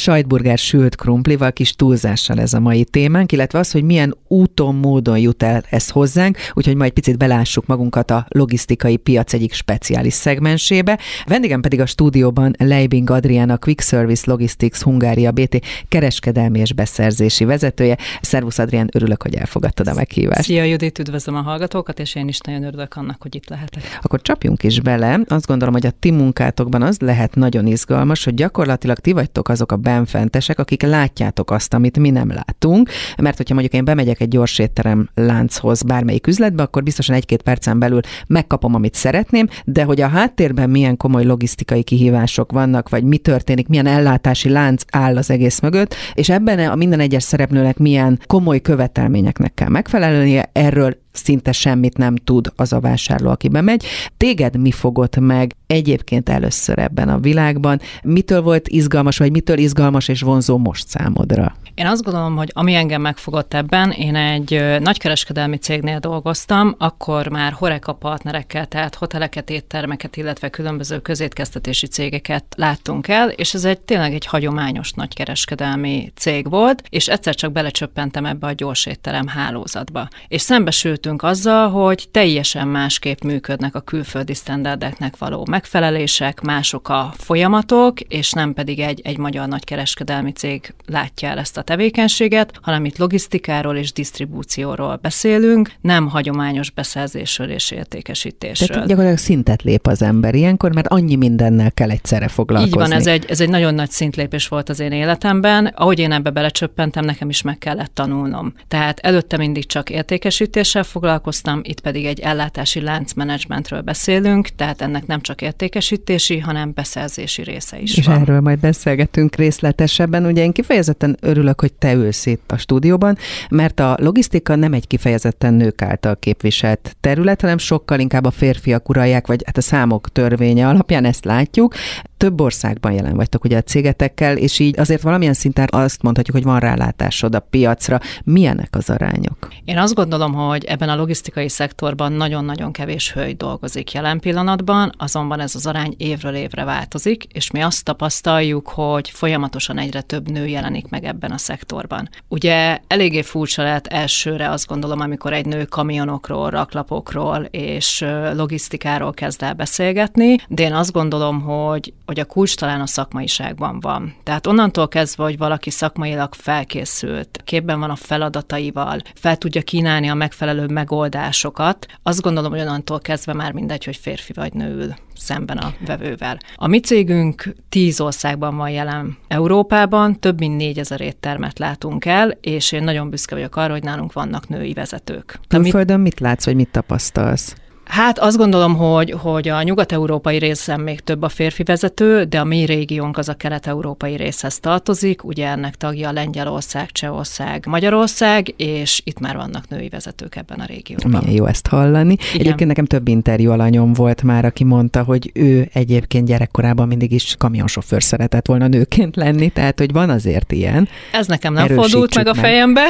sajtburger sült krumplival, kis túlzással ez a mai témánk, illetve az, hogy milyen úton, módon jut el ez hozzánk, úgyhogy majd picit belássuk magunkat a logisztikai piac egyik speciális szegmensébe. Vendégem pedig a stúdióban Leibing Adriana Quick Service Logistics Hungária BT kereskedelmi és beszerzési vezetője. Szervusz Adrián, örülök, hogy elfogadtad a meghívást. Szia Judit, üdvözlöm a hallgatókat, és én is nagyon örülök annak, hogy itt lehetek. Akkor csapjunk is bele. Azt gondolom, hogy a ti munkátokban az lehet nagyon izgalmas, hogy gyakorlatilag ti vagytok azok a benfentesek, akik látjátok azt, amit mi nem látunk. Mert hogyha mondjuk én bemegyek egy gyors étterem lánchoz bármelyik üzletbe, akkor biztosan egy-két percen belül megkapom, amit szeretném, de hogy a háttérben milyen komoly logisztikai kihívások vannak, vagy mi történik, milyen ellátási lánc áll az egész mögött, és ebben a minden egyes szereplőnek milyen komoly követelményeknek kell megfelelnie, erről szinte semmit nem tud az a vásárló, aki bemegy. Téged mi fogott meg egyébként először ebben a világban? Mitől volt izgalmas, vagy mitől izgalmas és vonzó most számodra? Én azt gondolom, hogy ami engem megfogott ebben, én egy nagykereskedelmi cégnél dolgoztam, akkor már Horeka partnerekkel, tehát hoteleket, éttermeket, illetve különböző közétkeztetési cégeket láttunk el, és ez egy tényleg egy hagyományos nagykereskedelmi cég volt, és egyszer csak belecsöppentem ebbe a gyors étterem hálózatba. És szembesültünk azzal, hogy teljesen másképp működnek a külföldi sztenderdeknek való megfelelések, mások a folyamatok, és nem pedig egy, egy magyar nagykereskedelmi cég látja el ezt a tevékenységet, hanem itt logisztikáról és disztribúcióról beszélünk, nem hagyományos beszerzésről és értékesítésről. Tehát gyakorlatilag szintet lép az ember ilyenkor, mert annyi mindennel kell egyszerre foglalkozni. Így van, ez egy, ez egy nagyon nagy szintlépés volt az én életemben. Ahogy én ebbe belecsöppentem, nekem is meg kellett tanulnom. Tehát előtte mindig csak értékesítéssel foglalkoztam, itt pedig egy ellátási láncmenedzsmentről beszélünk, tehát ennek nem csak értékesítési, hanem beszerzési része is és van. erről majd beszélgetünk részletesebben. Ugye én kifejezetten örülök, hogy te ülsz itt a stúdióban, mert a logisztika nem egy kifejezetten nők által képviselt terület, hanem sokkal inkább a férfiak uralják, vagy hát a számok törvénye alapján ezt látjuk több országban jelen vagytok ugye a cégetekkel, és így azért valamilyen szinten azt mondhatjuk, hogy van rálátásod a piacra. Milyenek az arányok? Én azt gondolom, hogy ebben a logisztikai szektorban nagyon-nagyon kevés hölgy dolgozik jelen pillanatban, azonban ez az arány évről évre változik, és mi azt tapasztaljuk, hogy folyamatosan egyre több nő jelenik meg ebben a szektorban. Ugye eléggé furcsa lehet elsőre azt gondolom, amikor egy nő kamionokról, raklapokról és logisztikáról kezd el beszélgetni, de én azt gondolom, hogy hogy a kulcs talán a szakmaiságban van. Tehát onnantól kezdve, hogy valaki szakmailag felkészült, képben van a feladataival, fel tudja kínálni a megfelelő megoldásokat, azt gondolom, hogy onnantól kezdve már mindegy, hogy férfi vagy nő ül szemben a vevővel. A mi cégünk tíz országban van jelen Európában, több mint négyezer éttermet látunk el, és én nagyon büszke vagyok arra, hogy nálunk vannak női vezetők. Külföldön mit látsz, vagy mit tapasztalsz? Hát azt gondolom, hogy, hogy a nyugat-európai részen még több a férfi vezető, de a mi régiónk az a kelet-európai részhez tartozik, ugye ennek tagja Lengyelország, Csehország, Magyarország, és itt már vannak női vezetők ebben a régióban. Milyen jó ezt hallani. Igen. Egyébként nekem több interjú alanyom volt már, aki mondta, hogy ő egyébként gyerekkorában mindig is kamionsofőr szeretett volna nőként lenni, tehát hogy van azért ilyen. Ez nekem nem fordult meg a fejembe.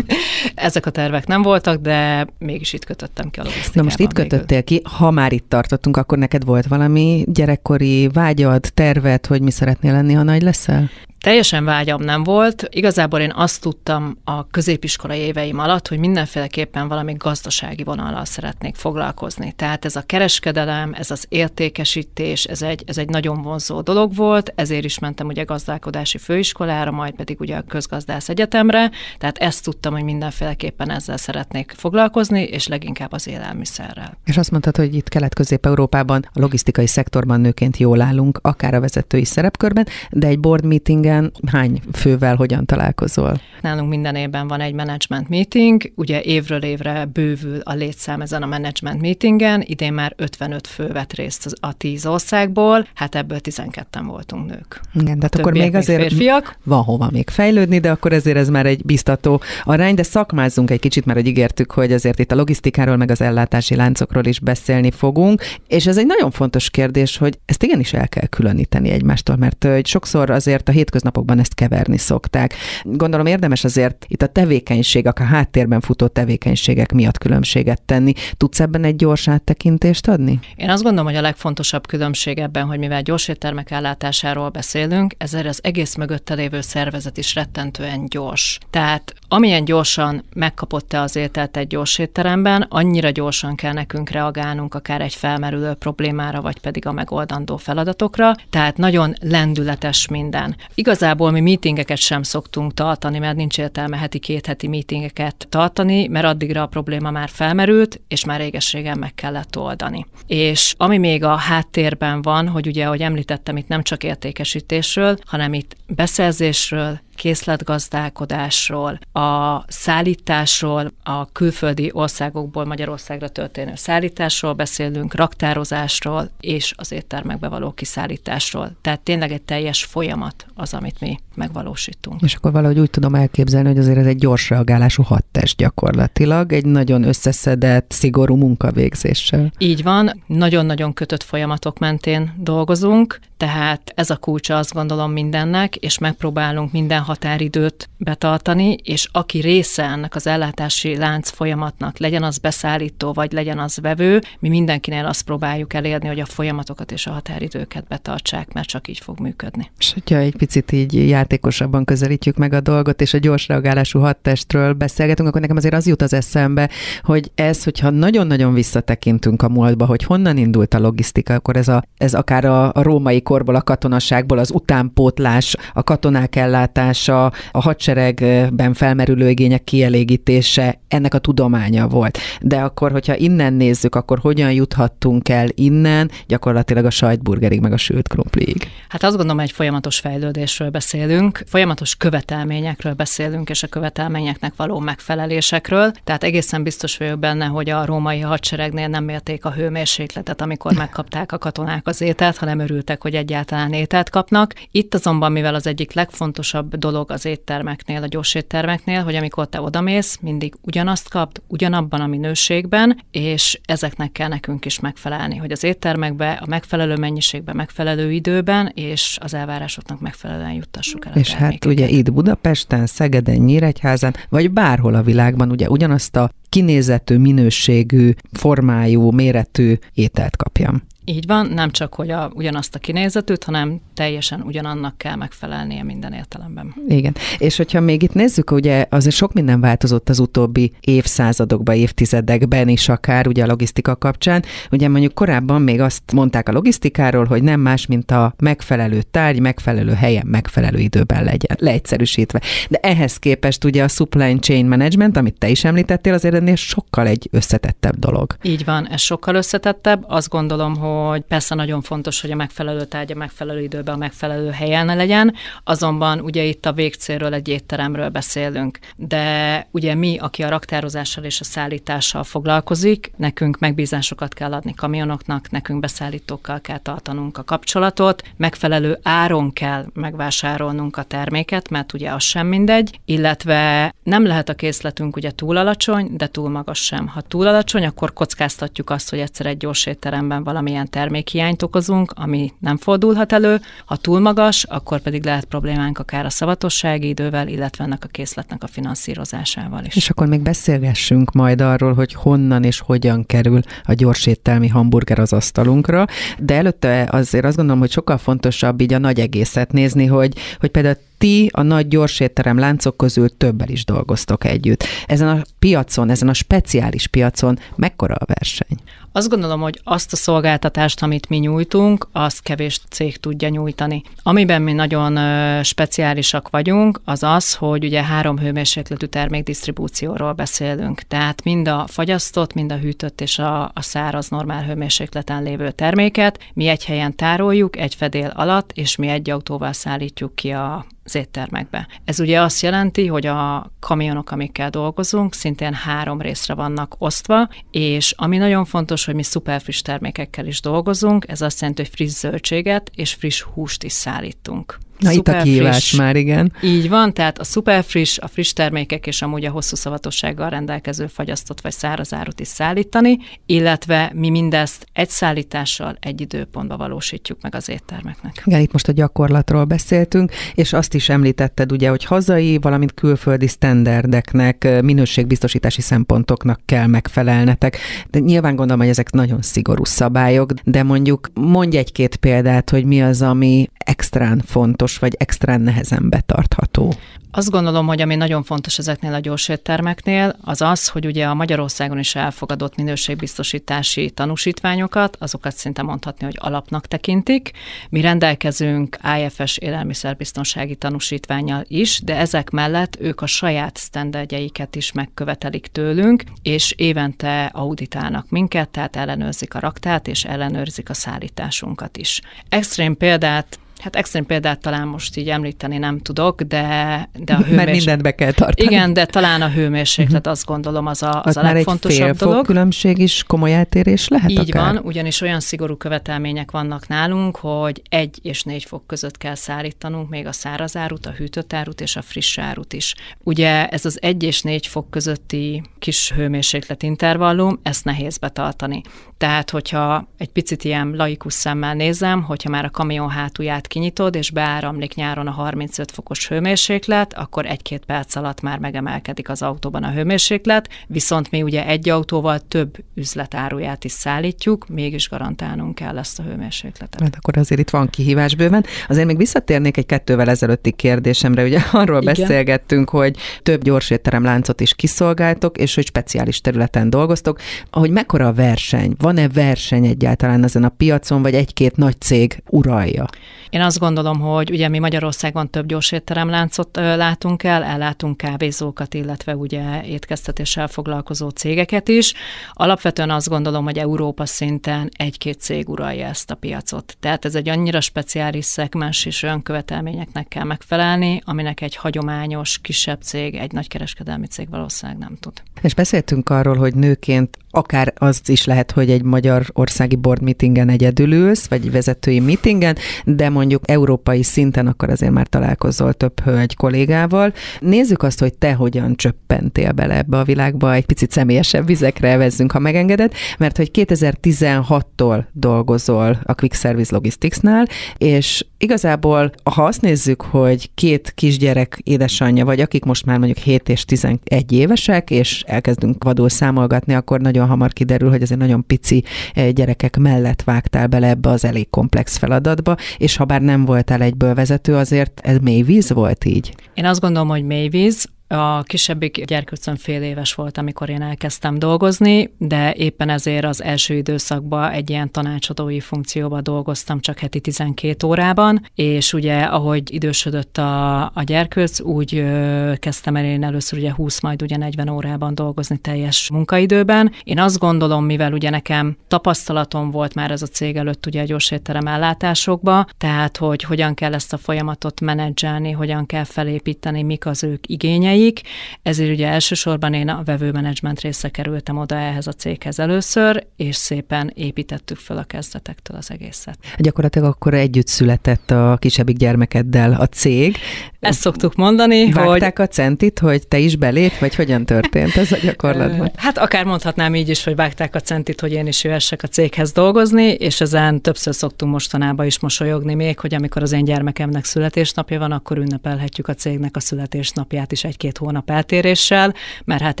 Ezek a tervek nem voltak, de mégis itt kötöttem ki a. Na most itt kötött kötöttél ki. Ha már itt tartottunk, akkor neked volt valami gyerekkori vágyad, tervet, hogy mi szeretnél lenni, ha nagy leszel? Teljesen vágyam nem volt. Igazából én azt tudtam a középiskolai éveim alatt, hogy mindenféleképpen valami gazdasági vonallal szeretnék foglalkozni. Tehát ez a kereskedelem, ez az értékesítés, ez egy, ez egy nagyon vonzó dolog volt, ezért is mentem ugye gazdálkodási főiskolára, majd pedig ugye a közgazdász egyetemre, tehát ezt tudtam, hogy mindenféleképpen ezzel szeretnék foglalkozni, és leginkább az élelmiszerrel. És azt mondtad, hogy itt Kelet-Közép-Európában a logisztikai szektorban nőként jól állunk, akár a vezetői szerepkörben, de egy board meeting igen, hány fővel hogyan találkozol? Nálunk minden évben van egy management meeting, ugye évről évre bővül a létszám ezen a management meetingen, idén már 55 fő vett részt a 10 országból, hát ebből 12-en voltunk nők. Igen, de hát akkor még azért férfiak. van hova még fejlődni, de akkor ezért ez már egy biztató arány, de szakmázzunk egy kicsit, mert hogy ígértük, hogy azért itt a logisztikáról, meg az ellátási láncokról is beszélni fogunk, és ez egy nagyon fontos kérdés, hogy ezt igenis el kell különíteni egymástól, mert hogy sokszor azért a hétköznapi hétköznapokban ezt keverni szokták. Gondolom érdemes azért itt a tevékenységek, a háttérben futó tevékenységek miatt különbséget tenni. Tudsz ebben egy gyors áttekintést adni? Én azt gondolom, hogy a legfontosabb különbség ebben, hogy mivel gyors éttermek ellátásáról beszélünk, ezzel az egész mögötte lévő szervezet is rettentően gyors. Tehát amilyen gyorsan megkapott te az ételt egy gyors étteremben, annyira gyorsan kell nekünk reagálnunk akár egy felmerülő problémára, vagy pedig a megoldandó feladatokra. Tehát nagyon lendületes minden. Igazából mi meetingeket sem szoktunk tartani, mert nincs értelme heti két heti meetingeket tartani, mert addigra a probléma már felmerült, és már régességen meg kellett oldani. És ami még a háttérben van, hogy ugye, ahogy említettem, itt nem csak értékesítésről, hanem itt beszerzésről, készletgazdálkodásról, a szállításról, a külföldi országokból Magyarországra történő szállításról beszélünk, raktározásról és az éttermekbe való kiszállításról. Tehát tényleg egy teljes folyamat az, amit mi megvalósítunk. És akkor valahogy úgy tudom elképzelni, hogy azért ez egy gyors reagálású hadtest gyakorlatilag, egy nagyon összeszedett, szigorú munkavégzéssel. Így van, nagyon-nagyon kötött folyamatok mentén dolgozunk, tehát ez a kulcsa azt gondolom mindennek, és megpróbálunk minden határidőt betartani, és aki része ennek az ellátási lánc folyamatnak, legyen az beszállító, vagy legyen az vevő, mi mindenkinél azt próbáljuk elérni, hogy a folyamatokat és a határidőket betartsák, mert csak így fog működni. És hogyha egy picit így játékosabban közelítjük meg a dolgot, és a gyors reagálású hadtestről beszélgetünk, akkor nekem azért az jut az eszembe, hogy ez, hogyha nagyon-nagyon visszatekintünk a múltba, hogy honnan indult a logisztika, akkor ez, a, ez akár a, a római korból, a katonaságból, az utánpótlás, a katonák ellátása, a hadseregben felmerülő igények kielégítése, ennek a tudománya volt. De akkor, hogyha innen nézzük, akkor hogyan juthattunk el innen, gyakorlatilag a sajtburgerig, meg a sült krumpliig? Hát azt gondolom, egy folyamatos fejlődésről beszélünk, folyamatos követelményekről beszélünk, és a követelményeknek való megfelelésekről. Tehát egészen biztos vagyok benne, hogy a római hadseregnél nem mérték a hőmérsékletet, amikor megkapták a katonák az ételt, hanem örültek, hogy egyáltalán ételt kapnak. Itt azonban, mivel az egyik legfontosabb dolog az éttermeknél, a gyors éttermeknél, hogy amikor te odamész, mindig ugyanazt kapt, ugyanabban a minőségben, és ezeknek kell nekünk is megfelelni, hogy az éttermekbe a megfelelő mennyiségben, megfelelő időben, és az elvárásoknak megfelelően juttassuk el. És hát ugye itt Budapesten, Szegeden, Nyíregyházan, vagy bárhol a világban ugye ugyanazt a kinézetű, minőségű, formájú, méretű ételt kapjam. Így van, nem csak, hogy a, ugyanazt a kinézetűt, hanem teljesen ugyanannak kell megfelelnie minden értelemben. Igen. És hogyha még itt nézzük, ugye azért sok minden változott az utóbbi évszázadokban, évtizedekben is akár, ugye a logisztika kapcsán. Ugye mondjuk korábban még azt mondták a logisztikáról, hogy nem más, mint a megfelelő tárgy, megfelelő helyen, megfelelő időben legyen, leegyszerűsítve. De ehhez képest ugye a supply chain management, amit te is említettél, azért ennél sokkal egy összetettebb dolog. Így van, ez sokkal összetettebb. Azt gondolom, hogy persze nagyon fontos, hogy a megfelelő tárgya megfelelő időben a megfelelő helyen legyen, azonban ugye itt a végcélről egy étteremről beszélünk, de ugye mi, aki a raktározással és a szállítással foglalkozik, nekünk megbízásokat kell adni kamionoknak, nekünk beszállítókkal kell tartanunk a kapcsolatot, megfelelő áron kell megvásárolnunk a terméket, mert ugye az sem mindegy, illetve nem lehet a készletünk ugye túl alacsony, de túl magas sem. Ha túl alacsony, akkor kockáztatjuk azt, hogy egyszer egy gyors étteremben valamilyen termékhiányt okozunk, ami nem fordulhat elő. Ha túl magas, akkor pedig lehet problémánk akár a szavatossági idővel, illetve ennek a készletnek a finanszírozásával is. És akkor még beszélgessünk majd arról, hogy honnan és hogyan kerül a gyorséttelmi hamburger az asztalunkra, de előtte azért azt gondolom, hogy sokkal fontosabb így a nagy egészet nézni, hogy, hogy például ti a nagy gyorsétterem láncok közül többel is dolgoztok együtt. Ezen a piacon, ezen a speciális piacon mekkora a verseny? Azt gondolom, hogy azt a szolgáltatást, amit mi nyújtunk, azt kevés cég tudja nyújtani. Amiben mi nagyon speciálisak vagyunk, az az, hogy ugye három hőmérsékletű termékdisztribúcióról beszélünk. Tehát mind a fagyasztott, mind a hűtött és a, a száraz normál hőmérsékleten lévő terméket mi egy helyen tároljuk, egy fedél alatt, és mi egy autóval szállítjuk ki a az éttermekbe. Ez ugye azt jelenti, hogy a kamionok, amikkel dolgozunk, szintén három részre vannak osztva, és ami nagyon fontos, hogy mi szuperfriss termékekkel is dolgozunk, ez azt jelenti, hogy friss zöldséget és friss húst is szállítunk. Na itt a kihívás már, igen. Így van, tehát a szuper friss, a friss termékek és amúgy a hosszú szavatossággal rendelkező fagyasztott vagy szárazárut is szállítani, illetve mi mindezt egy szállítással, egy időpontba valósítjuk meg az éttermeknek. Igen, itt most a gyakorlatról beszéltünk, és azt is említetted ugye, hogy hazai, valamint külföldi sztenderdeknek, minőségbiztosítási szempontoknak kell megfelelnetek. De nyilván gondolom, hogy ezek nagyon szigorú szabályok, de mondjuk mondj egy-két példát, hogy mi az, ami extrán fontos, vagy extrán nehezen betartható. Azt gondolom, hogy ami nagyon fontos ezeknél a gyorséttermeknél, az az, hogy ugye a Magyarországon is elfogadott minőségbiztosítási tanúsítványokat, azokat szinte mondhatni, hogy alapnak tekintik. Mi rendelkezünk IFS élelmiszerbiztonsági tanúsítványjal is, de ezek mellett ők a saját sztenderdjeiket is megkövetelik tőlünk, és évente auditálnak minket, tehát ellenőrzik a raktát, és ellenőrzik a szállításunkat is. Extrém példát Hát extrém példát talán most így említeni nem tudok, de, de a hőmérséklet... Mert mindent be kell tartani. Igen, de talán a hőmérséklet uh-huh. azt gondolom az a, az, a legfontosabb egy fél dolog. különbség is komoly eltérés lehet Így akár? van, ugyanis olyan szigorú követelmények vannak nálunk, hogy egy és négy fok között kell szállítanunk még a szárazárut, a hűtött árut és a friss árut is. Ugye ez az egy és négy fok közötti kis hőmérséklet intervallum, ezt nehéz betartani. Tehát, hogyha egy picit ilyen laikus szemmel nézem, hogyha már a kamion hátulját kinyitod, és beáramlik nyáron a 35 fokos hőmérséklet, akkor egy-két perc alatt már megemelkedik az autóban a hőmérséklet, viszont mi ugye egy autóval több üzletáruját is szállítjuk, mégis garantálnunk kell ezt a hőmérsékletet. Hát akkor azért itt van kihívás bőven. Azért még visszatérnék egy kettővel ezelőtti kérdésemre, ugye arról Igen. beszélgettünk, hogy több gyorsétteremláncot is kiszolgáltok, és hogy speciális területen dolgoztok. Ahogy mekkora a verseny? Van-e verseny egyáltalán ezen a piacon, vagy egy-két nagy cég uralja? Én azt gondolom, hogy ugye mi Magyarországon több gyors étteremláncot látunk el, ellátunk kávézókat, illetve ugye étkeztetéssel foglalkozó cégeket is. Alapvetően azt gondolom, hogy Európa szinten egy-két cég uralja ezt a piacot. Tehát ez egy annyira speciális szegmens és olyan követelményeknek kell megfelelni, aminek egy hagyományos, kisebb cég, egy nagy kereskedelmi cég valószínűleg nem tud. És beszéltünk arról, hogy nőként akár az is lehet, hogy egy magyar országi board meetingen egyedül ülsz, vagy vezetői meetingen, de mondjuk európai szinten akkor azért már találkozol több hölgy kollégával. Nézzük azt, hogy te hogyan csöppentél bele ebbe a világba, egy picit személyesebb vizekre vezzünk, ha megengeded, mert hogy 2016-tól dolgozol a Quick Service Logisticsnál, és igazából, ha azt nézzük, hogy két kisgyerek édesanyja vagy, akik most már mondjuk 7 és 11 évesek, és elkezdünk vadul számolgatni, akkor nagyon hamar kiderül, hogy azért nagyon pici eh, gyerekek mellett vágtál bele ebbe az elég komplex feladatba, és ha bár nem voltál egyből vezető, azért ez mély víz volt így? Én azt gondolom, hogy mély víz, a kisebbik gyerkőcöm fél éves volt, amikor én elkezdtem dolgozni, de éppen ezért az első időszakban egy ilyen tanácsadói funkcióba dolgoztam csak heti 12 órában, és ugye ahogy idősödött a, a gyerkőc, úgy ö, kezdtem el én először ugye 20, majd ugye 40 órában dolgozni teljes munkaidőben. Én azt gondolom, mivel ugye nekem tapasztalatom volt már ez a cég előtt ugye a gyorsétterem ellátásokba, tehát hogy hogyan kell ezt a folyamatot menedzselni, hogyan kell felépíteni, mik az ők igényei, igényeik, ezért ugye elsősorban én a vevőmenedzsment része kerültem oda ehhez a céghez először, és szépen építettük fel a kezdetektől az egészet. Gyakorlatilag akkor együtt született a kisebbik gyermekeddel a cég. Ezt szoktuk mondani, Vágták hogy... a centit, hogy te is belép, vagy hogyan történt ez a gyakorlatban? Hát akár mondhatnám így is, hogy vágták a centit, hogy én is jöhessek a céghez dolgozni, és ezen többször szoktunk mostanában is mosolyogni még, hogy amikor az én gyermekemnek születésnapja van, akkor ünnepelhetjük a cégnek a születésnapját is egy-két hónap eltéréssel, mert hát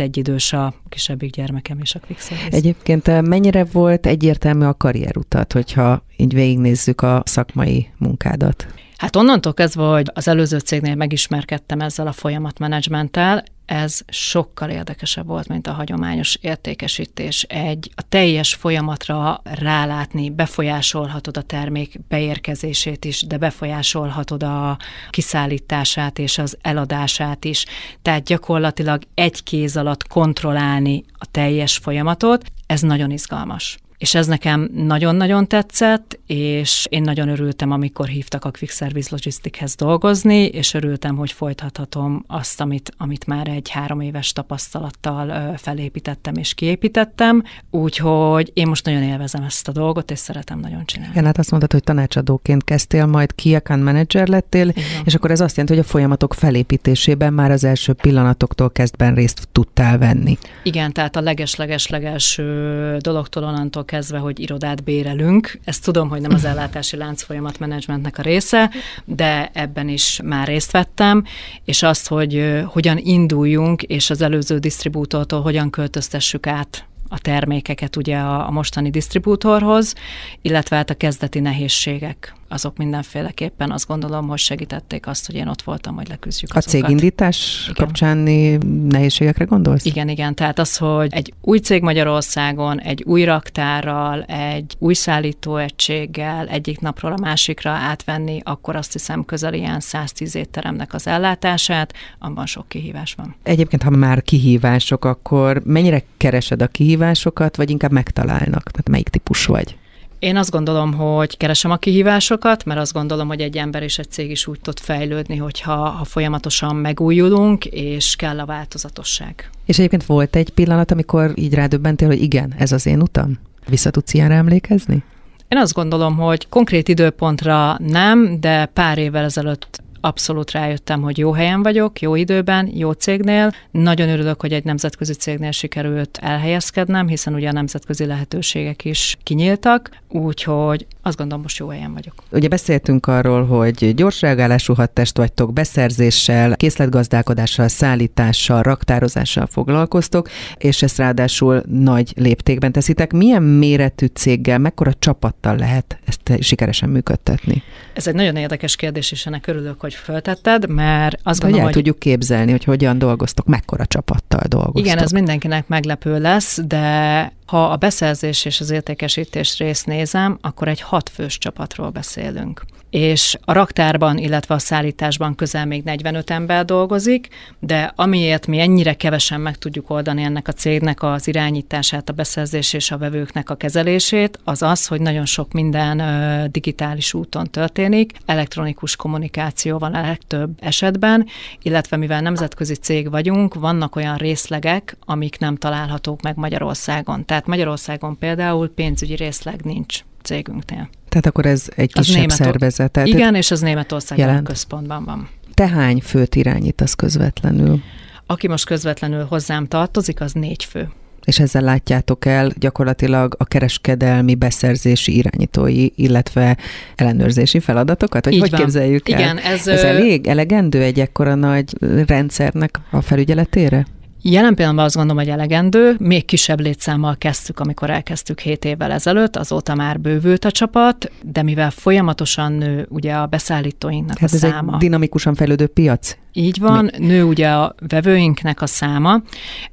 egy idős a kisebbik gyermekem is a Quick Egyébként eh, mennyire volt egyértelmű a karrierutat, hogyha így végignézzük a szakmai munkádat? Hát onnantól kezdve, hogy az előző cégnél megismerkedtem ezzel a folyamatmenedzsmenttel, ez sokkal érdekesebb volt, mint a hagyományos értékesítés. Egy a teljes folyamatra rálátni, befolyásolhatod a termék beérkezését is, de befolyásolhatod a kiszállítását és az eladását is. Tehát gyakorlatilag egy kéz alatt kontrollálni a teljes folyamatot, ez nagyon izgalmas. És ez nekem nagyon-nagyon tetszett, és én nagyon örültem, amikor hívtak a Quick Service Logistichez dolgozni, és örültem, hogy folytathatom azt, amit, amit már egy három éves tapasztalattal felépítettem és kiépítettem, úgyhogy én most nagyon élvezem ezt a dolgot, és szeretem nagyon csinálni. Igen, hát azt mondtad, hogy tanácsadóként kezdtél, majd key account manager lettél, Igen. és akkor ez azt jelenti, hogy a folyamatok felépítésében már az első pillanatoktól kezdben részt tudtál venni. Igen, tehát a leges-leges-legelső dologtól onnantól kezdve, hogy irodát bérelünk. Ezt tudom, hogy nem az ellátási láncfolyamat menedzsmentnek a része, de ebben is már részt vettem, és azt, hogy hogyan induljunk, és az előző disztribútortól hogyan költöztessük át a termékeket ugye a, a mostani disztribútorhoz, illetve hát a kezdeti nehézségek azok mindenféleképpen azt gondolom, hogy segítették azt, hogy én ott voltam, hogy leküzdjük A azokat. cégindítás igen. kapcsáni nehézségekre gondolsz? Igen, igen. Tehát az, hogy egy új cég Magyarországon, egy új raktárral, egy új szállítóegységgel egyik napról a másikra átvenni, akkor azt hiszem közel ilyen 110 étteremnek az ellátását, abban sok kihívás van. Egyébként, ha már kihívások, akkor mennyire keresed a kihívásokat, vagy inkább megtalálnak? Tehát melyik típus vagy? Én azt gondolom, hogy keresem a kihívásokat, mert azt gondolom, hogy egy ember és egy cég is úgy tud fejlődni, hogyha ha folyamatosan megújulunk, és kell a változatosság. És egyébként volt egy pillanat, amikor így rádöbbentél, hogy igen, ez az én utam? Vissza tudsz ilyenre emlékezni? Én azt gondolom, hogy konkrét időpontra nem, de pár évvel ezelőtt abszolút rájöttem, hogy jó helyen vagyok, jó időben, jó cégnél. Nagyon örülök, hogy egy nemzetközi cégnél sikerült elhelyezkednem, hiszen ugye a nemzetközi lehetőségek is kinyíltak, úgyhogy azt gondolom, most jó helyen vagyok. Ugye beszéltünk arról, hogy gyors reagálású hadtest vagytok, beszerzéssel, készletgazdálkodással, szállítással, raktározással foglalkoztok, és ezt ráadásul nagy léptékben teszitek. Milyen méretű céggel, mekkora csapattal lehet ezt sikeresen működtetni? Ez egy nagyon érdekes kérdés, és ennek örülök, hogy föltetted, mert azt gondolom, hogy... el tudjuk képzelni, hogy hogyan dolgoztok, mekkora csapattal dolgoztok. Igen, ez mindenkinek meglepő lesz, de ha a beszerzés és az értékesítés részt nézem, akkor egy hatfős csapatról beszélünk és a raktárban, illetve a szállításban közel még 45 ember dolgozik, de amiért mi ennyire kevesen meg tudjuk oldani ennek a cégnek az irányítását, a beszerzés és a vevőknek a kezelését, az az, hogy nagyon sok minden digitális úton történik, elektronikus kommunikáció van a legtöbb esetben, illetve mivel nemzetközi cég vagyunk, vannak olyan részlegek, amik nem találhatók meg Magyarországon. Tehát Magyarországon például pénzügyi részleg nincs cégünknél. Tehát akkor ez egy kisebb Német, szervezet. Tehát igen, és az Németországban a központban van. Te hány főt irányítasz közvetlenül? Aki most közvetlenül hozzám tartozik, az négy fő. És ezzel látjátok el gyakorlatilag a kereskedelmi beszerzési irányítói, illetve ellenőrzési feladatokat? Vagy Így hogy van. képzeljük el? Igen, ez, ez elég elegendő egy ekkora nagy rendszernek a felügyeletére? Jelen pillanatban azt gondolom, hogy elegendő. Még kisebb létszámmal kezdtük, amikor elkezdtük 7 évvel ezelőtt, azóta már bővült a csapat, de mivel folyamatosan nő ugye a beszállítóinknak hát a ez száma. egy dinamikusan fejlődő piac. Így van, Mi? nő ugye a vevőinknek a száma,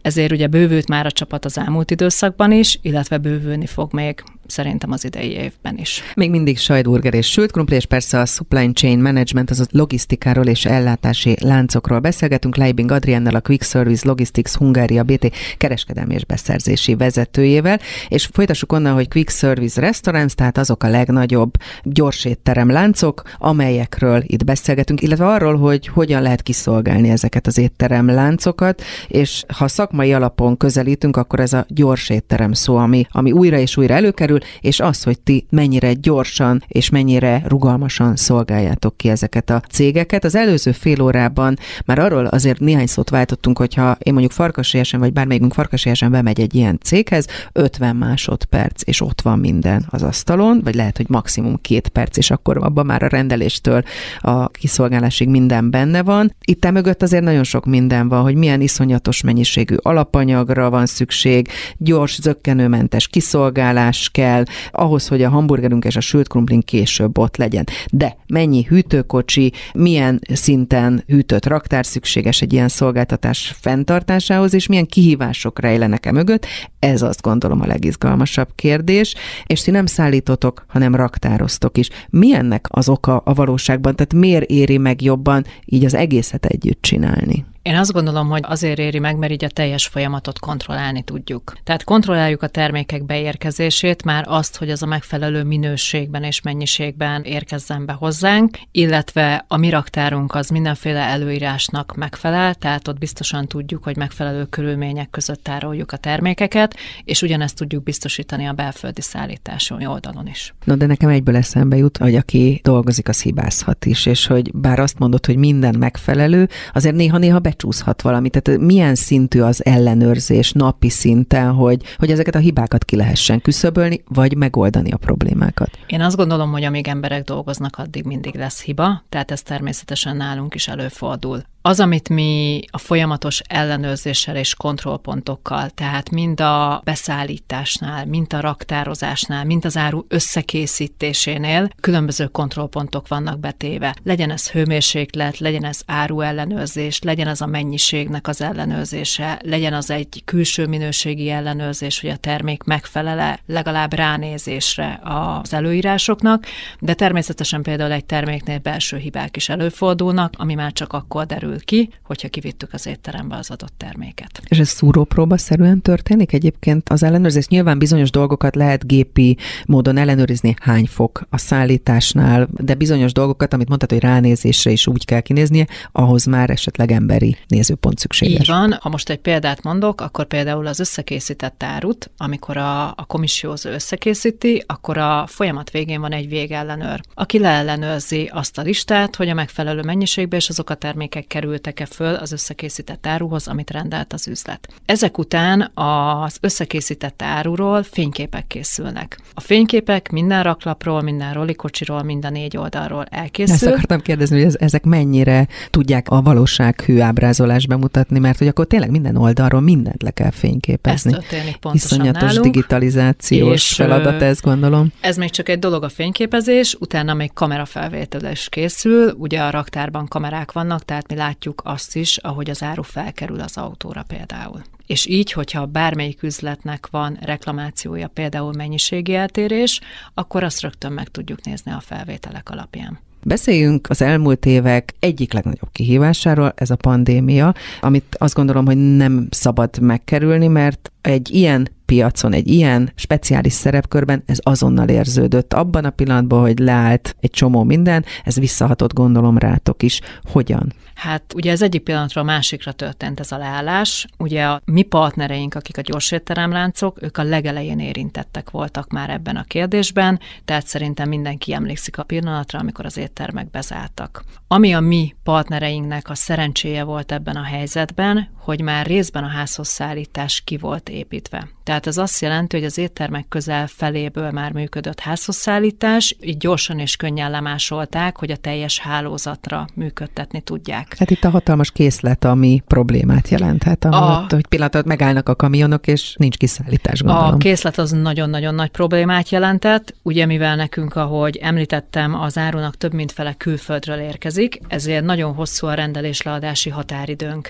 ezért ugye bővült már a csapat az elmúlt időszakban is, illetve bővülni fog még szerintem az idei évben is. Még mindig sajtburger és sült krumpli, és persze a supply chain management, azaz logisztikáról és ellátási láncokról beszélgetünk. Leibing Adriennel, a Quick Service Logistics Hungária BT kereskedelmi és beszerzési vezetőjével, és folytassuk onnan, hogy Quick Service Restaurants, tehát azok a legnagyobb gyorsétterem láncok, amelyekről itt beszélgetünk, illetve arról, hogy hogyan lehet kiszolgálni ezeket az étterem láncokat, és ha szakmai alapon közelítünk, akkor ez a gyors étterem szó, ami, ami újra és újra előkerül, és az, hogy ti mennyire gyorsan és mennyire rugalmasan szolgáljátok ki ezeket a cégeket. Az előző fél órában már arról azért néhány szót váltottunk, hogyha én mondjuk farkasiesen, vagy bármelyikünk farkasiesen bemegy egy ilyen céghez, 50 másodperc, és ott van minden az asztalon, vagy lehet, hogy maximum két perc, és akkor abban már a rendeléstől a kiszolgálásig minden benne van. Itt mögött azért nagyon sok minden van, hogy milyen iszonyatos mennyiségű alapanyagra van szükség, gyors, zöggenőmentes kiszolgálás kell, ahhoz, hogy a hamburgerünk és a sült krumplink később ott legyen. De mennyi hűtőkocsi, milyen szinten hűtött raktár szükséges egy ilyen szolgáltatás fenntartásához, és milyen kihívások rejlenek e mögött, ez azt gondolom a legizgalmasabb kérdés, és ti nem szállítotok, hanem raktároztok is. Mi ennek az oka a valóságban? Tehát miért éri meg jobban így az egészet együtt csinálni? Én azt gondolom, hogy azért éri meg, mert így a teljes folyamatot kontrollálni tudjuk. Tehát kontrolláljuk a termékek beérkezését, már azt, hogy az a megfelelő minőségben és mennyiségben érkezzen be hozzánk, illetve a mi raktárunk az mindenféle előírásnak megfelel, tehát ott biztosan tudjuk, hogy megfelelő körülmények között tároljuk a termékeket, és ugyanezt tudjuk biztosítani a belföldi szállítási oldalon is. No, de nekem egyből eszembe jut, hogy aki dolgozik, az hibázhat is, és hogy bár azt mondod, hogy minden megfelelő, azért néha-néha becsúszhat valami. Tehát milyen szintű az ellenőrzés napi szinten, hogy, hogy ezeket a hibákat ki lehessen küszöbölni, vagy megoldani a problémákat? Én azt gondolom, hogy amíg emberek dolgoznak, addig mindig lesz hiba, tehát ez természetesen nálunk is előfordul. Az, amit mi a folyamatos ellenőrzéssel és kontrollpontokkal, tehát mind a beszállításnál, mind a raktározásnál, mind az áru összekészítésénél különböző kontrollpontok vannak betéve. Legyen ez hőmérséklet, legyen ez áru ellenőrzés, legyen az a mennyiségnek az ellenőrzése, legyen az egy külső minőségi ellenőrzés, hogy a termék megfelele legalább ránézésre az előírásoknak, de természetesen például egy terméknél belső hibák is előfordulnak, ami már csak akkor derül derül ki, hogyha kivittük az étterembe az adott terméket. És ez szúrópróba szerűen történik egyébként az ellenőrzés? Nyilván bizonyos dolgokat lehet gépi módon ellenőrizni, hány fok a szállításnál, de bizonyos dolgokat, amit mondtad, hogy ránézésre is úgy kell kinéznie, ahhoz már esetleg emberi nézőpont szükséges. Így van. Ha most egy példát mondok, akkor például az összekészített árut, amikor a, a komissiózó összekészíti, akkor a folyamat végén van egy végellenőr, aki leellenőrzi azt a listát, hogy a megfelelő mennyiségben és azok a termékek kerültek-e föl az összekészített áruhoz, amit rendelt az üzlet. Ezek után az összekészített áruról fényképek készülnek. A fényképek minden raklapról, minden rolikocsiról, minden négy oldalról elkészül. Ezt akartam kérdezni, hogy ezek mennyire tudják a valóság hőábrázolás bemutatni, mert hogy akkor tényleg minden oldalról mindent le kell fényképezni. Ez történik pontosan Iszonyatos nálunk, digitalizációs feladat ez, gondolom. Ez még csak egy dolog a fényképezés, utána még kamerafelvétel is készül, ugye a raktárban kamerák vannak, tehát mi látjuk azt is, ahogy az áru felkerül az autóra például. És így, hogyha bármelyik üzletnek van reklamációja, például mennyiségi eltérés, akkor azt rögtön meg tudjuk nézni a felvételek alapján. Beszéljünk az elmúlt évek egyik legnagyobb kihívásáról, ez a pandémia, amit azt gondolom, hogy nem szabad megkerülni, mert egy ilyen piacon, egy ilyen speciális szerepkörben ez azonnal érződött. Abban a pillanatban, hogy leállt egy csomó minden, ez visszahatott gondolom rátok is. Hogyan? Hát ugye ez egyik pillanatra a másikra történt ez a leállás. Ugye a mi partnereink, akik a gyorsétteremláncok, ők a legelején érintettek voltak már ebben a kérdésben, tehát szerintem mindenki emlékszik a pillanatra, amikor az éttermek bezártak. Ami a mi partnereinknek a szerencséje volt ebben a helyzetben, hogy már részben a házhoz szállítás ki volt építve. Tehát ez azt jelenti, hogy az éttermek közel feléből már működött házhoz szállítás, így gyorsan és könnyen lemásolták, hogy a teljes hálózatra működtetni tudják. Hát itt a hatalmas készlet, ami problémát jelenthet, a... hogy pillanatot megállnak a kamionok, és nincs kiszállítás, gondolom. A készlet az nagyon-nagyon nagy problémát jelentett, ugye mivel nekünk, ahogy említettem, az árunak több mint fele külföldről érkezik, ezért nagyon hosszú a rendelésleadási határidőnk.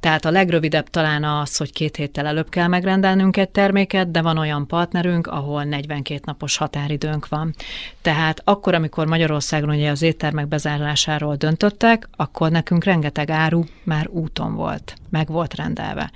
Tehát a legrövidebb talán az, hogy két héttel előbb kell megrendelnünk egy terméket, de van olyan partnerünk, ahol 42 napos határidőnk van. Tehát akkor, amikor Magyarországon ugye az éttermek bezárásáról döntöttek, akkor nekünk rengeteg áru már úton volt, meg volt rendelve.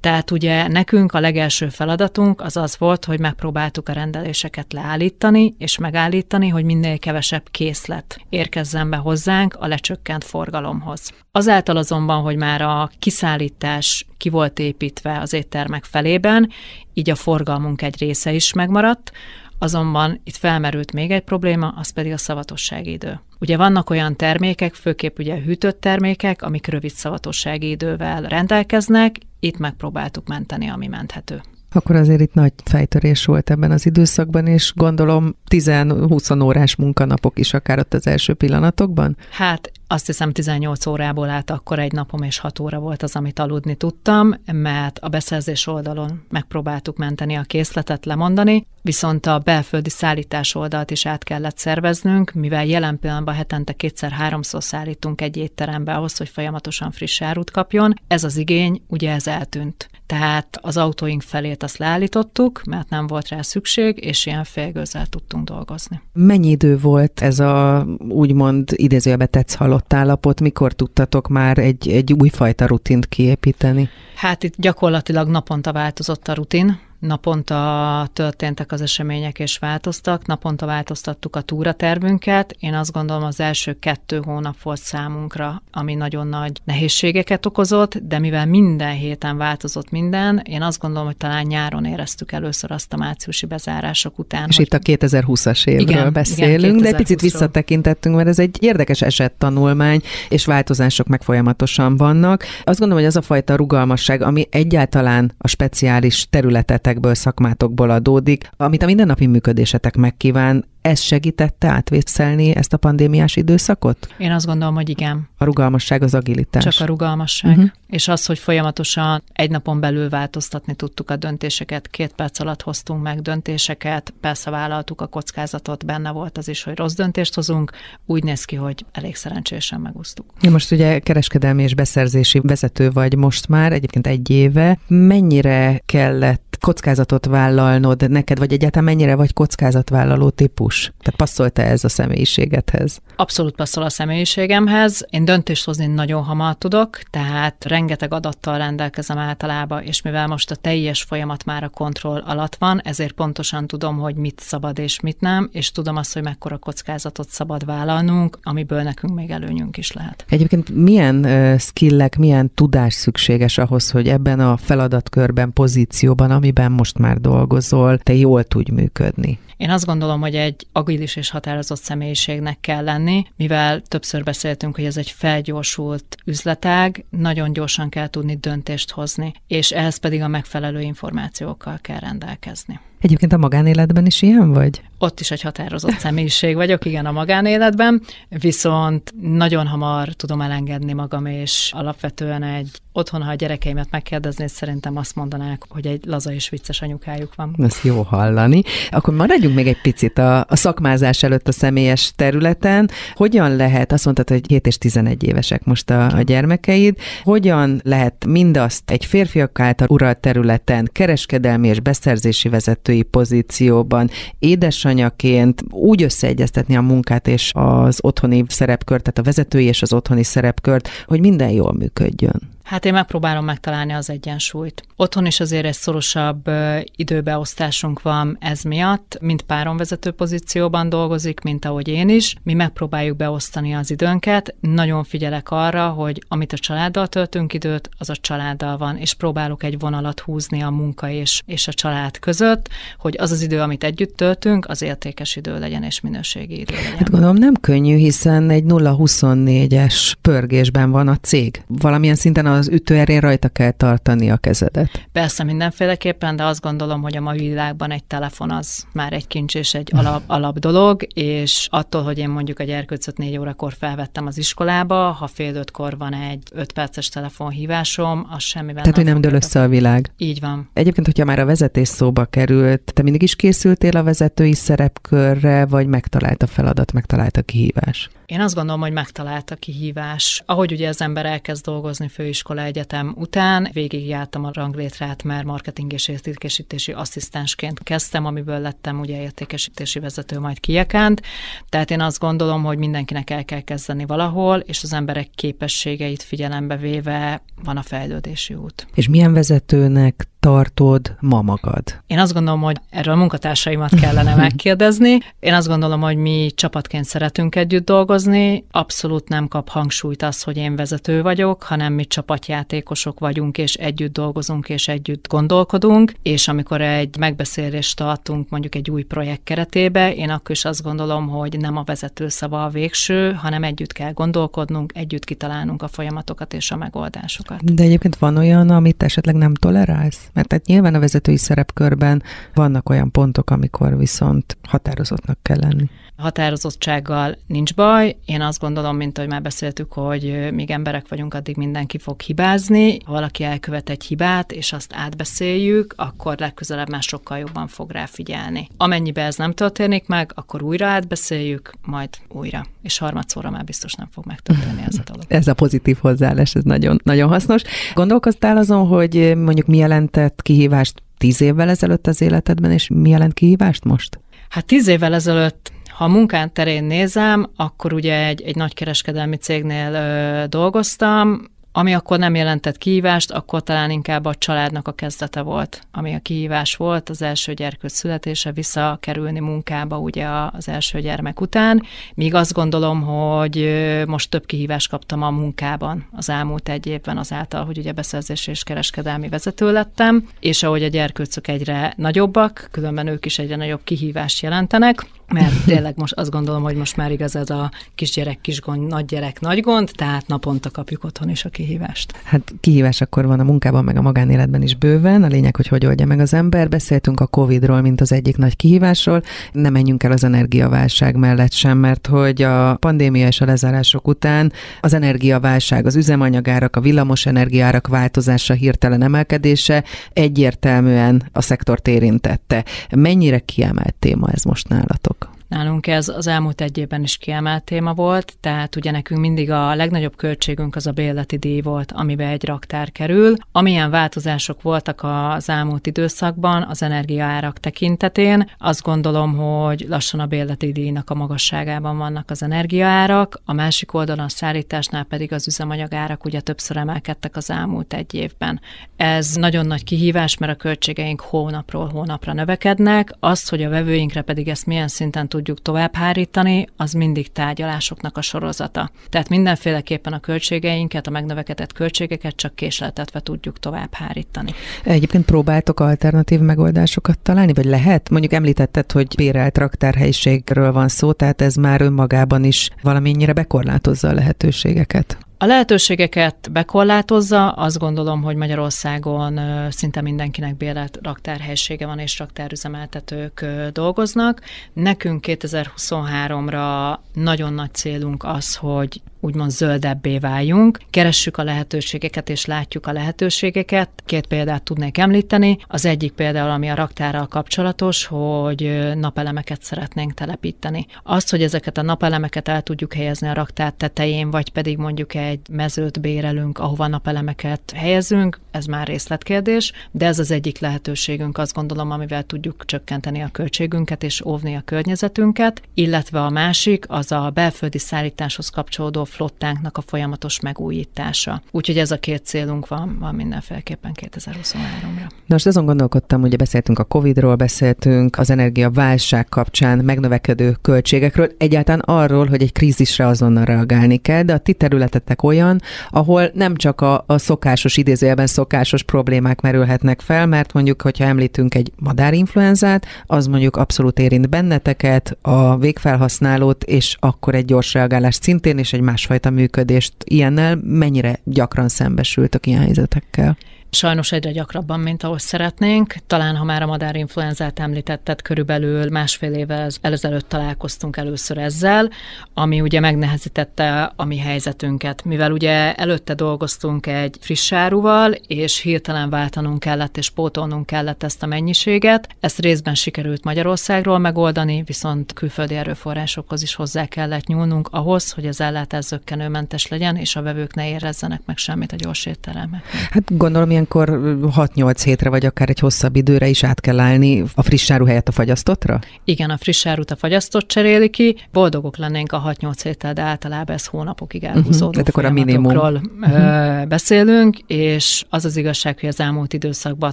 Tehát ugye nekünk a legelső feladatunk az az volt, hogy megpróbáltuk a rendeléseket leállítani és megállítani, hogy minél kevesebb készlet érkezzen be hozzánk a lecsökkent forgalomhoz. Azáltal azonban, hogy már a kiszállítás ki volt építve az éttermek felében, így a forgalmunk egy része is megmaradt, Azonban itt felmerült még egy probléma, az pedig a szavatossági idő. Ugye vannak olyan termékek, főképp ugye hűtött termékek, amik rövid szavatossági idővel rendelkeznek, itt megpróbáltuk menteni, ami menthető. Akkor azért itt nagy fejtörés volt ebben az időszakban, és gondolom 10-20 órás munkanapok is akár ott az első pillanatokban? Hát azt hiszem 18 órából át akkor egy napom és 6 óra volt az, amit aludni tudtam, mert a beszerzés oldalon megpróbáltuk menteni a készletet, lemondani. Viszont a belföldi szállítás oldalt is át kellett szerveznünk, mivel jelen pillanatban hetente kétszer-háromszor szállítunk egy étterembe ahhoz, hogy folyamatosan friss árut kapjon. Ez az igény, ugye ez eltűnt. Tehát az autóink felét azt leállítottuk, mert nem volt rá szükség, és ilyen félgőzzel tudtunk dolgozni. Mennyi idő volt ez a úgymond idézőjelbe tetsz halott állapot? Mikor tudtatok már egy, egy újfajta rutint kiépíteni? Hát itt gyakorlatilag naponta változott a rutin, naponta történtek az események és változtak, naponta változtattuk a túratervünket. Én azt gondolom az első kettő hónap volt számunkra, ami nagyon nagy nehézségeket okozott, de mivel minden héten változott minden, én azt gondolom, hogy talán nyáron éreztük először azt a márciusi bezárások után. És itt a 2020-as évről igen, beszélünk, igen, de egy picit visszatekintettünk, mert ez egy érdekes esettanulmány, és változások meg folyamatosan vannak. Azt gondolom, hogy az a fajta rugalmasság, ami egyáltalán a speciális területet területekből, szakmátokból adódik, amit a mindennapi működésetek megkíván, ez segítette átvészelni ezt a pandémiás időszakot? Én azt gondolom, hogy igen. A rugalmasság, az agilitás. Csak a rugalmasság. Uh-huh. És az, hogy folyamatosan egy napon belül változtatni tudtuk a döntéseket, két perc alatt hoztunk meg döntéseket, persze vállaltuk a kockázatot, benne volt az is, hogy rossz döntést hozunk, úgy néz ki, hogy elég szerencsésen megúsztuk. Ja, most ugye kereskedelmi és beszerzési vezető vagy most már, egyébként egy éve. Mennyire kellett kockázatot vállalnod neked, vagy egyáltalán mennyire vagy kockázatvállaló típus? Tehát passzolta ez a személyiségedhez? Abszolút passzol a személyiségemhez. Én döntést hozni nagyon hamar tudok, tehát rengeteg adattal rendelkezem általában, és mivel most a teljes folyamat már a kontroll alatt van, ezért pontosan tudom, hogy mit szabad és mit nem, és tudom azt, hogy mekkora kockázatot szabad vállalnunk, amiből nekünk még előnyünk is lehet. Egyébként milyen uh, skillek, milyen tudás szükséges ahhoz, hogy ebben a feladatkörben, pozícióban, ami amiben most már dolgozol, te jól tudj működni? Én azt gondolom, hogy egy agilis és határozott személyiségnek kell lenni, mivel többször beszéltünk, hogy ez egy felgyorsult üzletág, nagyon gyorsan kell tudni döntést hozni, és ehhez pedig a megfelelő információkkal kell rendelkezni. Egyébként a magánéletben is ilyen vagy? Ott is egy határozott személyiség vagyok, igen, a magánéletben, viszont nagyon hamar tudom elengedni magam, és alapvetően egy otthon, ha a gyerekeimet megkérdeznéd, szerintem azt mondanák, hogy egy laza és vicces anyukájuk van. Ez jó hallani. Akkor maradjunk még egy picit a, a szakmázás előtt a személyes területen. Hogyan lehet, azt mondtad, hogy 7 és 11 évesek most a, a gyermekeid, hogyan lehet mindazt egy férfiak által uralt területen, kereskedelmi és beszerzési vezetői pozícióban, édesanyaként úgy összeegyeztetni a munkát és az otthoni szerepkört, tehát a vezetői és az otthoni szerepkört, hogy minden jól működjön? Hát én megpróbálom megtalálni az egyensúlyt. Otthon is azért egy szorosabb időbeosztásunk van ez miatt, mint páromvezető pozícióban dolgozik, mint ahogy én is. Mi megpróbáljuk beosztani az időnket. Nagyon figyelek arra, hogy amit a családdal töltünk időt, az a családdal van, és próbálok egy vonalat húzni a munka és, és a család között, hogy az az idő, amit együtt töltünk, az értékes idő legyen és minőségi idő legyen. Hát gondolom nem könnyű, hiszen egy 0-24-es pörgésben van a cég. Valamilyen szinten a az ütőerén rajta kell tartani a kezedet. Persze mindenféleképpen, de azt gondolom, hogy a mai világban egy telefon az már egy kincs és egy alap, alap dolog, és attól, hogy én mondjuk a gyerkőcöt négy órakor felvettem az iskolába, ha fél ötkor van egy öt perces telefonhívásom, az semmiben Tehát, hogy nem dől össze a világ. Így van. Egyébként, hogyha már a vezetés szóba került, te mindig is készültél a vezetői szerepkörre, vagy megtalált a feladat, megtalált a kihívás? Én azt gondolom, hogy megtalált a kihívás. Ahogy ugye az ember elkezd dolgozni főiskola egyetem után, végigjártam a ranglétrát, mert marketing és értékesítési asszisztensként kezdtem, amiből lettem ugye értékesítési vezető majd kiekent. Tehát én azt gondolom, hogy mindenkinek el kell kezdeni valahol, és az emberek képességeit figyelembe véve van a fejlődési út. És milyen vezetőnek tartod ma magad? Én azt gondolom, hogy erről a munkatársaimat kellene megkérdezni. Én azt gondolom, hogy mi csapatként szeretünk együtt dolgozni. Abszolút nem kap hangsúlyt az, hogy én vezető vagyok, hanem mi csapatjátékosok vagyunk, és együtt dolgozunk, és együtt gondolkodunk. És amikor egy megbeszélést tartunk mondjuk egy új projekt keretébe, én akkor is azt gondolom, hogy nem a vezető szava a végső, hanem együtt kell gondolkodnunk, együtt kitalálnunk a folyamatokat és a megoldásokat. De egyébként van olyan, amit esetleg nem tolerálsz? Mert tehát nyilván a vezetői szerepkörben vannak olyan pontok, amikor viszont határozottnak kell lenni határozottsággal nincs baj. Én azt gondolom, mint ahogy már beszéltük, hogy még emberek vagyunk, addig mindenki fog hibázni. Ha valaki elkövet egy hibát, és azt átbeszéljük, akkor legközelebb már sokkal jobban fog rá figyelni. Amennyiben ez nem történik meg, akkor újra átbeszéljük, majd újra. És harmadszorra már biztos nem fog megtörténni ez a dolog. Ez a pozitív hozzáállás, ez nagyon, nagyon hasznos. Gondolkoztál azon, hogy mondjuk mi jelentett kihívást tíz évvel ezelőtt az életedben, és mi jelent kihívást most? Hát tíz évvel ezelőtt ha a munkán terén nézem, akkor ugye egy, egy nagy kereskedelmi cégnél ö, dolgoztam, ami akkor nem jelentett kihívást, akkor talán inkább a családnak a kezdete volt, ami a kihívás volt, az első gyerkőt születése, visszakerülni munkába ugye az első gyermek után, míg azt gondolom, hogy most több kihívást kaptam a munkában az elmúlt egy évben azáltal, hogy ugye beszerzés és kereskedelmi vezető lettem, és ahogy a gyerkőcök egyre nagyobbak, különben ők is egyre nagyobb kihívást jelentenek, mert tényleg most azt gondolom, hogy most már igaz ez a kisgyerek, kis gond, nagy gyerek, nagy gond, tehát naponta kapjuk otthon is a kihívást. Hát kihívás akkor van a munkában, meg a magánéletben is bőven. A lényeg, hogy hogy oldja meg az ember. Beszéltünk a Covid-ról, mint az egyik nagy kihívásról. Nem menjünk el az energiaválság mellett sem, mert hogy a pandémia és a lezárások után az energiaválság, az üzemanyagárak, a villamos energiárak változása, hirtelen emelkedése egyértelműen a szektort érintette. Mennyire kiemelt téma ez most nálatok? Nálunk ez az elmúlt egy évben is kiemelt téma volt, tehát ugye nekünk mindig a legnagyobb költségünk az a bérleti díj volt, amibe egy raktár kerül. Amilyen változások voltak az elmúlt időszakban az energiaárak tekintetén, azt gondolom, hogy lassan a bérleti díjnak a magasságában vannak az energiaárak, a másik oldalon a szállításnál pedig az üzemanyagárak ugye többször emelkedtek az elmúlt egy évben. Ez nagyon nagy kihívás, mert a költségeink hónapról hónapra növekednek, azt, hogy a vevőinkre pedig ezt milyen szinten tudjuk tovább hárítani, az mindig tárgyalásoknak a sorozata. Tehát mindenféleképpen a költségeinket, a megnövekedett költségeket csak késleltetve tudjuk tovább hárítani. Egyébként próbáltok alternatív megoldásokat találni, vagy lehet? Mondjuk említetted, hogy bérelt raktárhelyiségről van szó, tehát ez már önmagában is valamennyire bekorlátozza a lehetőségeket. A lehetőségeket bekorlátozza, azt gondolom, hogy Magyarországon szinte mindenkinek bérelt raktárhelysége van, és raktárüzemeltetők dolgoznak. Nekünk 2023-ra nagyon nagy célunk az, hogy úgymond zöldebbé váljunk. Keressük a lehetőségeket és látjuk a lehetőségeket. Két példát tudnék említeni. Az egyik például, ami a raktárral kapcsolatos, hogy napelemeket szeretnénk telepíteni. Azt, hogy ezeket a napelemeket el tudjuk helyezni a raktár tetején, vagy pedig mondjuk egy mezőt bérelünk, ahova napelemeket helyezünk, ez már részletkérdés, de ez az egyik lehetőségünk, azt gondolom, amivel tudjuk csökkenteni a költségünket és óvni a környezetünket, illetve a másik az a belföldi szállításhoz kapcsolódó flottánknak a folyamatos megújítása. Úgyhogy ez a két célunk van, van mindenféleképpen 2023-ra. Na most azon gondolkodtam, ugye beszéltünk a Covid-ról, beszéltünk az energiaválság kapcsán megnövekedő költségekről, egyáltalán arról, hogy egy krízisre azonnal reagálni kell, de a ti területetek olyan, ahol nem csak a, a szokásos, idézőjelben szokásos problémák merülhetnek fel, mert mondjuk, hogyha említünk egy madárinfluenzát, az mondjuk abszolút érint benneteket, a végfelhasználót, és akkor egy gyors reagálás szintén, és egy másfajta működést. Ilyennel mennyire gyakran szembesültök ilyen helyzetekkel? Sajnos egyre gyakrabban, mint ahogy szeretnénk. Talán, ha már a madárinfluenzát említetted, körülbelül másfél évvel ezelőtt találkoztunk először ezzel, ami ugye megnehezítette a mi helyzetünket. Mivel ugye előtte dolgoztunk egy friss áruval, és hirtelen váltanunk kellett, és pótolnunk kellett ezt a mennyiséget. Ezt részben sikerült Magyarországról megoldani, viszont külföldi erőforrásokhoz is hozzá kellett nyúlnunk ahhoz, hogy az ellátás zöggenőmentes legyen, és a vevők ne érezzenek meg semmit a gyors étteremben. Hát gondolom, ilyenkor 6-8 hétre, vagy akár egy hosszabb időre is át kell állni a friss áru helyett a fagyasztottra? Igen, a friss árut a fagyasztott cseréli ki. Boldogok lennénk a 6-8 héttel, de általában ez hónapokig mhm, elhúzódó uh-huh, akkor a minimum. Uh-huh. beszélünk, és az az igazság, hogy az elmúlt időszakban a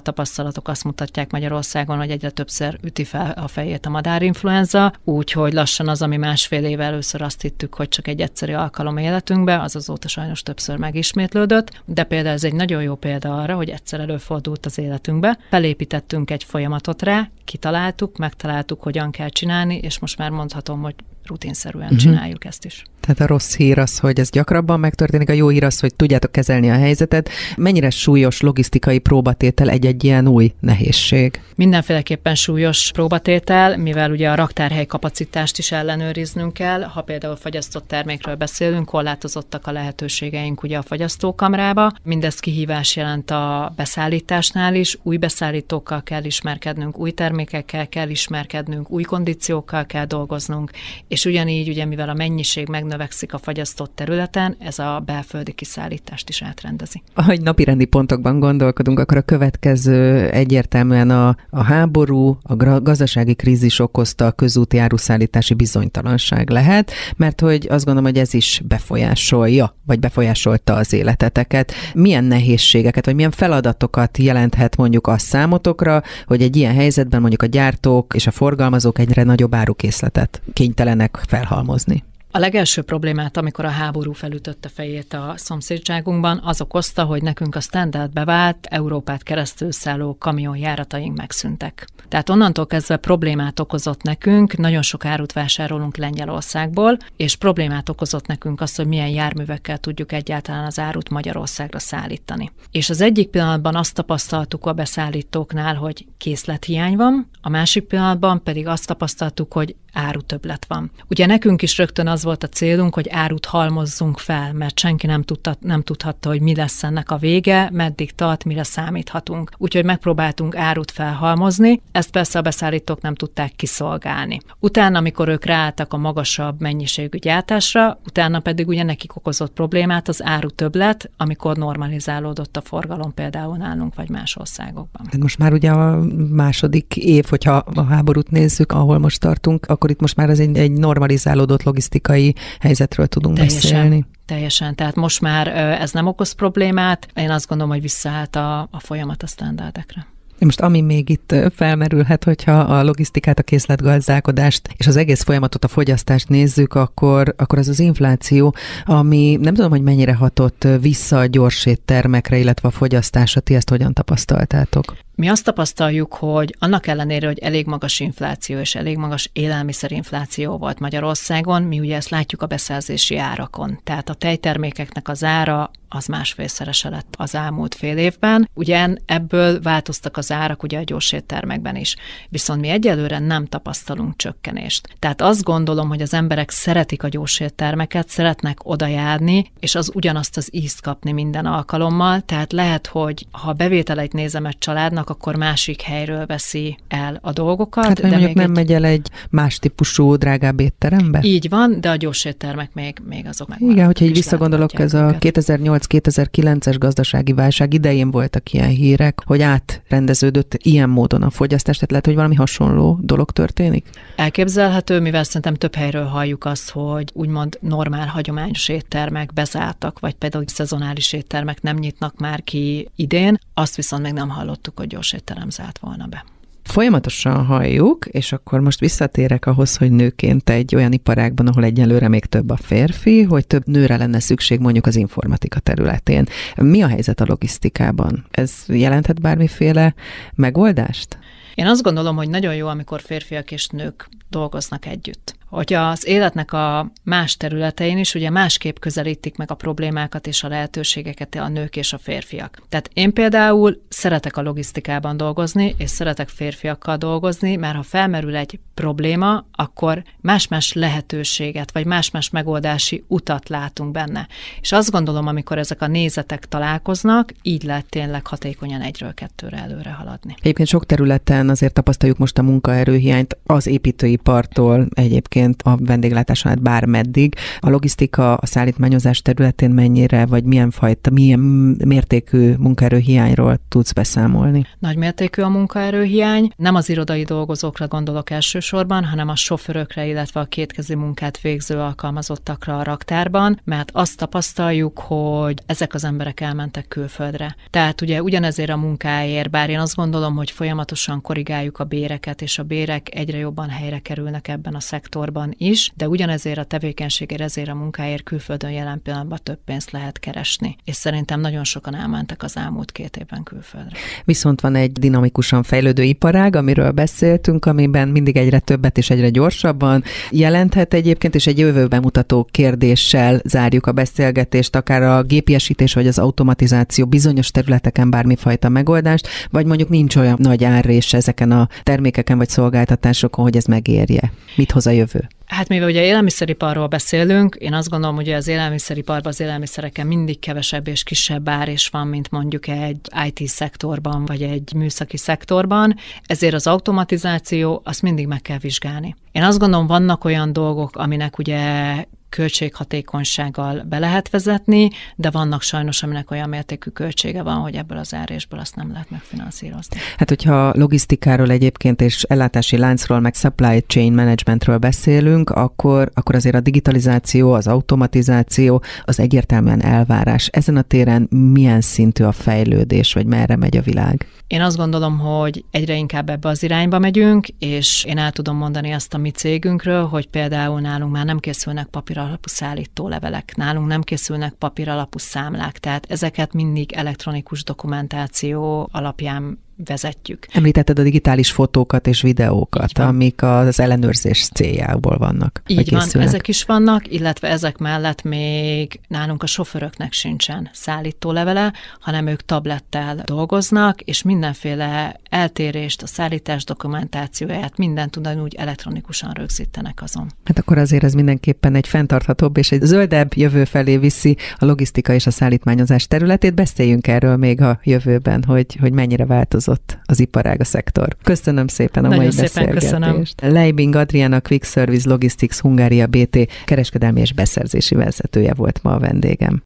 tapasztalatok azt mutatják Magyarországon, hogy egyre többször üti fel a fejét a madárinfluenza, úgyhogy lassan az, ami másfél éve először azt hittük, hogy csak egy egyszerű alkalom életünkbe, az azóta sajnos többször megismétlődött, de például ez egy nagyon jó példa arra, arra, hogy egyszer előfordult az életünkbe. Felépítettünk egy folyamatot rá, kitaláltuk, megtaláltuk, hogyan kell csinálni, és most már mondhatom, hogy rutinszerűen uh-huh. csináljuk ezt is. Tehát a rossz hír az, hogy ez gyakrabban megtörténik, a jó hír az, hogy tudjátok kezelni a helyzetet. Mennyire súlyos logisztikai próbatétel egy-egy ilyen új nehézség? Mindenféleképpen súlyos próbatétel, mivel ugye a raktárhely kapacitást is ellenőriznünk kell. Ha például fagyasztott termékről beszélünk, korlátozottak a lehetőségeink ugye a fagyasztókamrába. Mindez kihívás jelent a beszállításnál is. Új beszállítókkal kell ismerkednünk, új termékekkel kell ismerkednünk, új kondíciókkal kell dolgoznunk, és ugyanígy ugye mivel a mennyiség meg növekszik a fagyasztott területen, ez a belföldi kiszállítást is átrendezi. Ahogy napirendi pontokban gondolkodunk, akkor a következő egyértelműen a, a háború, a gazdasági krízis okozta a közúti áruszállítási bizonytalanság lehet, mert hogy azt gondolom, hogy ez is befolyásolja, vagy befolyásolta az életeteket. Milyen nehézségeket, vagy milyen feladatokat jelenthet mondjuk a számotokra, hogy egy ilyen helyzetben mondjuk a gyártók és a forgalmazók egyre nagyobb árukészletet kénytelenek felhalmozni? A legelső problémát, amikor a háború felütötte fejét a szomszédságunkban, az okozta, hogy nekünk a standard bevált Európát keresztül szálló kamionjárataink megszűntek. Tehát onnantól kezdve problémát okozott nekünk, nagyon sok árut vásárolunk Lengyelországból, és problémát okozott nekünk azt, hogy milyen járművekkel tudjuk egyáltalán az árut Magyarországra szállítani. És az egyik pillanatban azt tapasztaltuk a beszállítóknál, hogy készlethiány van, a másik pillanatban pedig azt tapasztaltuk, hogy árutöbblet van. Ugye nekünk is rögtön az volt a célunk, hogy árut halmozzunk fel, mert senki nem, tudta, nem tudhatta, hogy mi lesz ennek a vége, meddig tart, mire számíthatunk. Úgyhogy megpróbáltunk árut felhalmozni, ezt persze a beszállítók nem tudták kiszolgálni. Utána, amikor ők ráálltak a magasabb mennyiségű gyártásra, utána pedig ugye nekik okozott problémát az áru többlet, amikor normalizálódott a forgalom például nálunk vagy más országokban. Most már ugye a második év, hogyha a háborút nézzük, ahol most tartunk, akkor itt most már ez egy, egy normalizálódott logisztikai helyzetről tudunk teljesen, beszélni. Teljesen, tehát most már ez nem okoz problémát, én azt gondolom, hogy visszaállt a, a folyamat a standardekre. Most ami még itt felmerülhet, hogyha a logisztikát, a készletgazdálkodást és az egész folyamatot, a fogyasztást nézzük, akkor, akkor az az infláció, ami nem tudom, hogy mennyire hatott vissza a gyors éttermekre, illetve a fogyasztásra. Ti ezt hogyan tapasztaltátok? Mi azt tapasztaljuk, hogy annak ellenére, hogy elég magas infláció és elég magas élelmiszerinfláció volt Magyarországon, mi ugye ezt látjuk a beszerzési árakon. Tehát a tejtermékeknek az ára az másfélszerese lett az elmúlt fél évben. Ugye ebből változtak az árak ugye a gyorséttermekben is. Viszont mi egyelőre nem tapasztalunk csökkenést. Tehát azt gondolom, hogy az emberek szeretik a gyorséttermeket, szeretnek oda járni, és az ugyanazt az ízt kapni minden alkalommal. Tehát lehet, hogy ha bevételeit nézem egy családnak, vannak, akkor másik helyről veszi el a dolgokat. Hát, de mondjuk nem egy... megy el egy más típusú, drágább étterembe? Így van, de a gyors éttermek még, még azok meg. Igen, hogyha így visszagondolok, ez a 2008-2009-es gazdasági válság idején voltak ilyen hírek, hogy átrendeződött ilyen módon a fogyasztás, tehát lehet, hogy valami hasonló dolog történik? Elképzelhető, mivel szerintem több helyről halljuk azt, hogy úgymond normál, hagyományos éttermek bezártak, vagy például szezonális éttermek nem nyitnak már ki idén. Azt viszont még nem hallottuk, hogy gyors étterem zárt volna be. Folyamatosan halljuk, és akkor most visszatérek ahhoz, hogy nőként egy olyan iparágban, ahol egyelőre még több a férfi, hogy több nőre lenne szükség mondjuk az informatika területén. Mi a helyzet a logisztikában? Ez jelenthet bármiféle megoldást? Én azt gondolom, hogy nagyon jó, amikor férfiak és nők dolgoznak együtt hogy az életnek a más területein is ugye másképp közelítik meg a problémákat és a lehetőségeket a nők és a férfiak. Tehát én például szeretek a logisztikában dolgozni, és szeretek férfiakkal dolgozni, mert ha felmerül egy probléma, akkor más-más lehetőséget, vagy más-más megoldási utat látunk benne. És azt gondolom, amikor ezek a nézetek találkoznak, így lehet tényleg hatékonyan egyről kettőre előre haladni. Egyébként sok területen azért tapasztaljuk most a munkaerőhiányt az építőipartól egyébként egyébként a vendéglátáson át bármeddig. A logisztika, a szállítmányozás területén mennyire, vagy milyen fajta, milyen mértékű munkaerőhiányról tudsz beszámolni? Nagy mértékű a munkaerőhiány. Nem az irodai dolgozókra gondolok elsősorban, hanem a sofőrökre, illetve a kétkezi munkát végző alkalmazottakra a raktárban, mert azt tapasztaljuk, hogy ezek az emberek elmentek külföldre. Tehát ugye ugyanezért a munkáért, bár én azt gondolom, hogy folyamatosan korrigáljuk a béreket, és a bérek egyre jobban helyre kerülnek ebben a szektorban, szektorban is, de ugyanezért a tevékenységért, ezért a munkáért külföldön jelen pillanatban több pénzt lehet keresni. És szerintem nagyon sokan elmentek az elmúlt két évben külföldre. Viszont van egy dinamikusan fejlődő iparág, amiről beszéltünk, amiben mindig egyre többet és egyre gyorsabban jelenthet egyébként, és egy jövőben mutató kérdéssel zárjuk a beszélgetést, akár a gépiesítés vagy az automatizáció bizonyos területeken bármifajta megoldást, vagy mondjuk nincs olyan nagy árrés ezeken a termékeken vagy szolgáltatásokon, hogy ez megérje. Mit hoz a jövő? Hát mivel ugye élelmiszeriparról beszélünk, én azt gondolom, hogy az élelmiszeriparban az élelmiszereken mindig kevesebb és kisebb ár is van, mint mondjuk egy IT szektorban, vagy egy műszaki szektorban, ezért az automatizáció azt mindig meg kell vizsgálni. Én azt gondolom, vannak olyan dolgok, aminek ugye költséghatékonysággal be lehet vezetni, de vannak sajnos, aminek olyan mértékű költsége van, hogy ebből az árésből azt nem lehet megfinanszírozni. Hát, hogyha logisztikáról egyébként és ellátási láncról, meg supply chain managementről beszélünk, akkor, akkor azért a digitalizáció, az automatizáció az egyértelműen elvárás. Ezen a téren milyen szintű a fejlődés, vagy merre megy a világ? Én azt gondolom, hogy egyre inkább ebbe az irányba megyünk, és én el tudom mondani azt a mi cégünkről, hogy például nálunk már nem készülnek papír alapú szállítólevelek, nálunk nem készülnek papír alapú számlák, tehát ezeket mindig elektronikus dokumentáció alapján vezetjük. Említetted a digitális fotókat és videókat, amik az ellenőrzés céljából vannak. Így van, ezek is vannak, illetve ezek mellett még nálunk a sofőröknek sincsen szállítólevele, hanem ők tablettel dolgoznak, és mindenféle eltérést, a szállítás dokumentációját, mindent ugyanúgy elektronikusan rögzítenek azon. Hát akkor azért ez mindenképpen egy fenntarthatóbb és egy zöldebb jövő felé viszi a logisztika és a szállítmányozás területét. Beszéljünk erről még a jövőben, hogy, hogy mennyire változik változott az iparág, a szektor. Köszönöm szépen a Nagyon mai szépen beszélgetést. Köszönöm. Leibing Adriana Quick Service Logistics Hungária BT kereskedelmi és beszerzési vezetője volt ma a vendégem.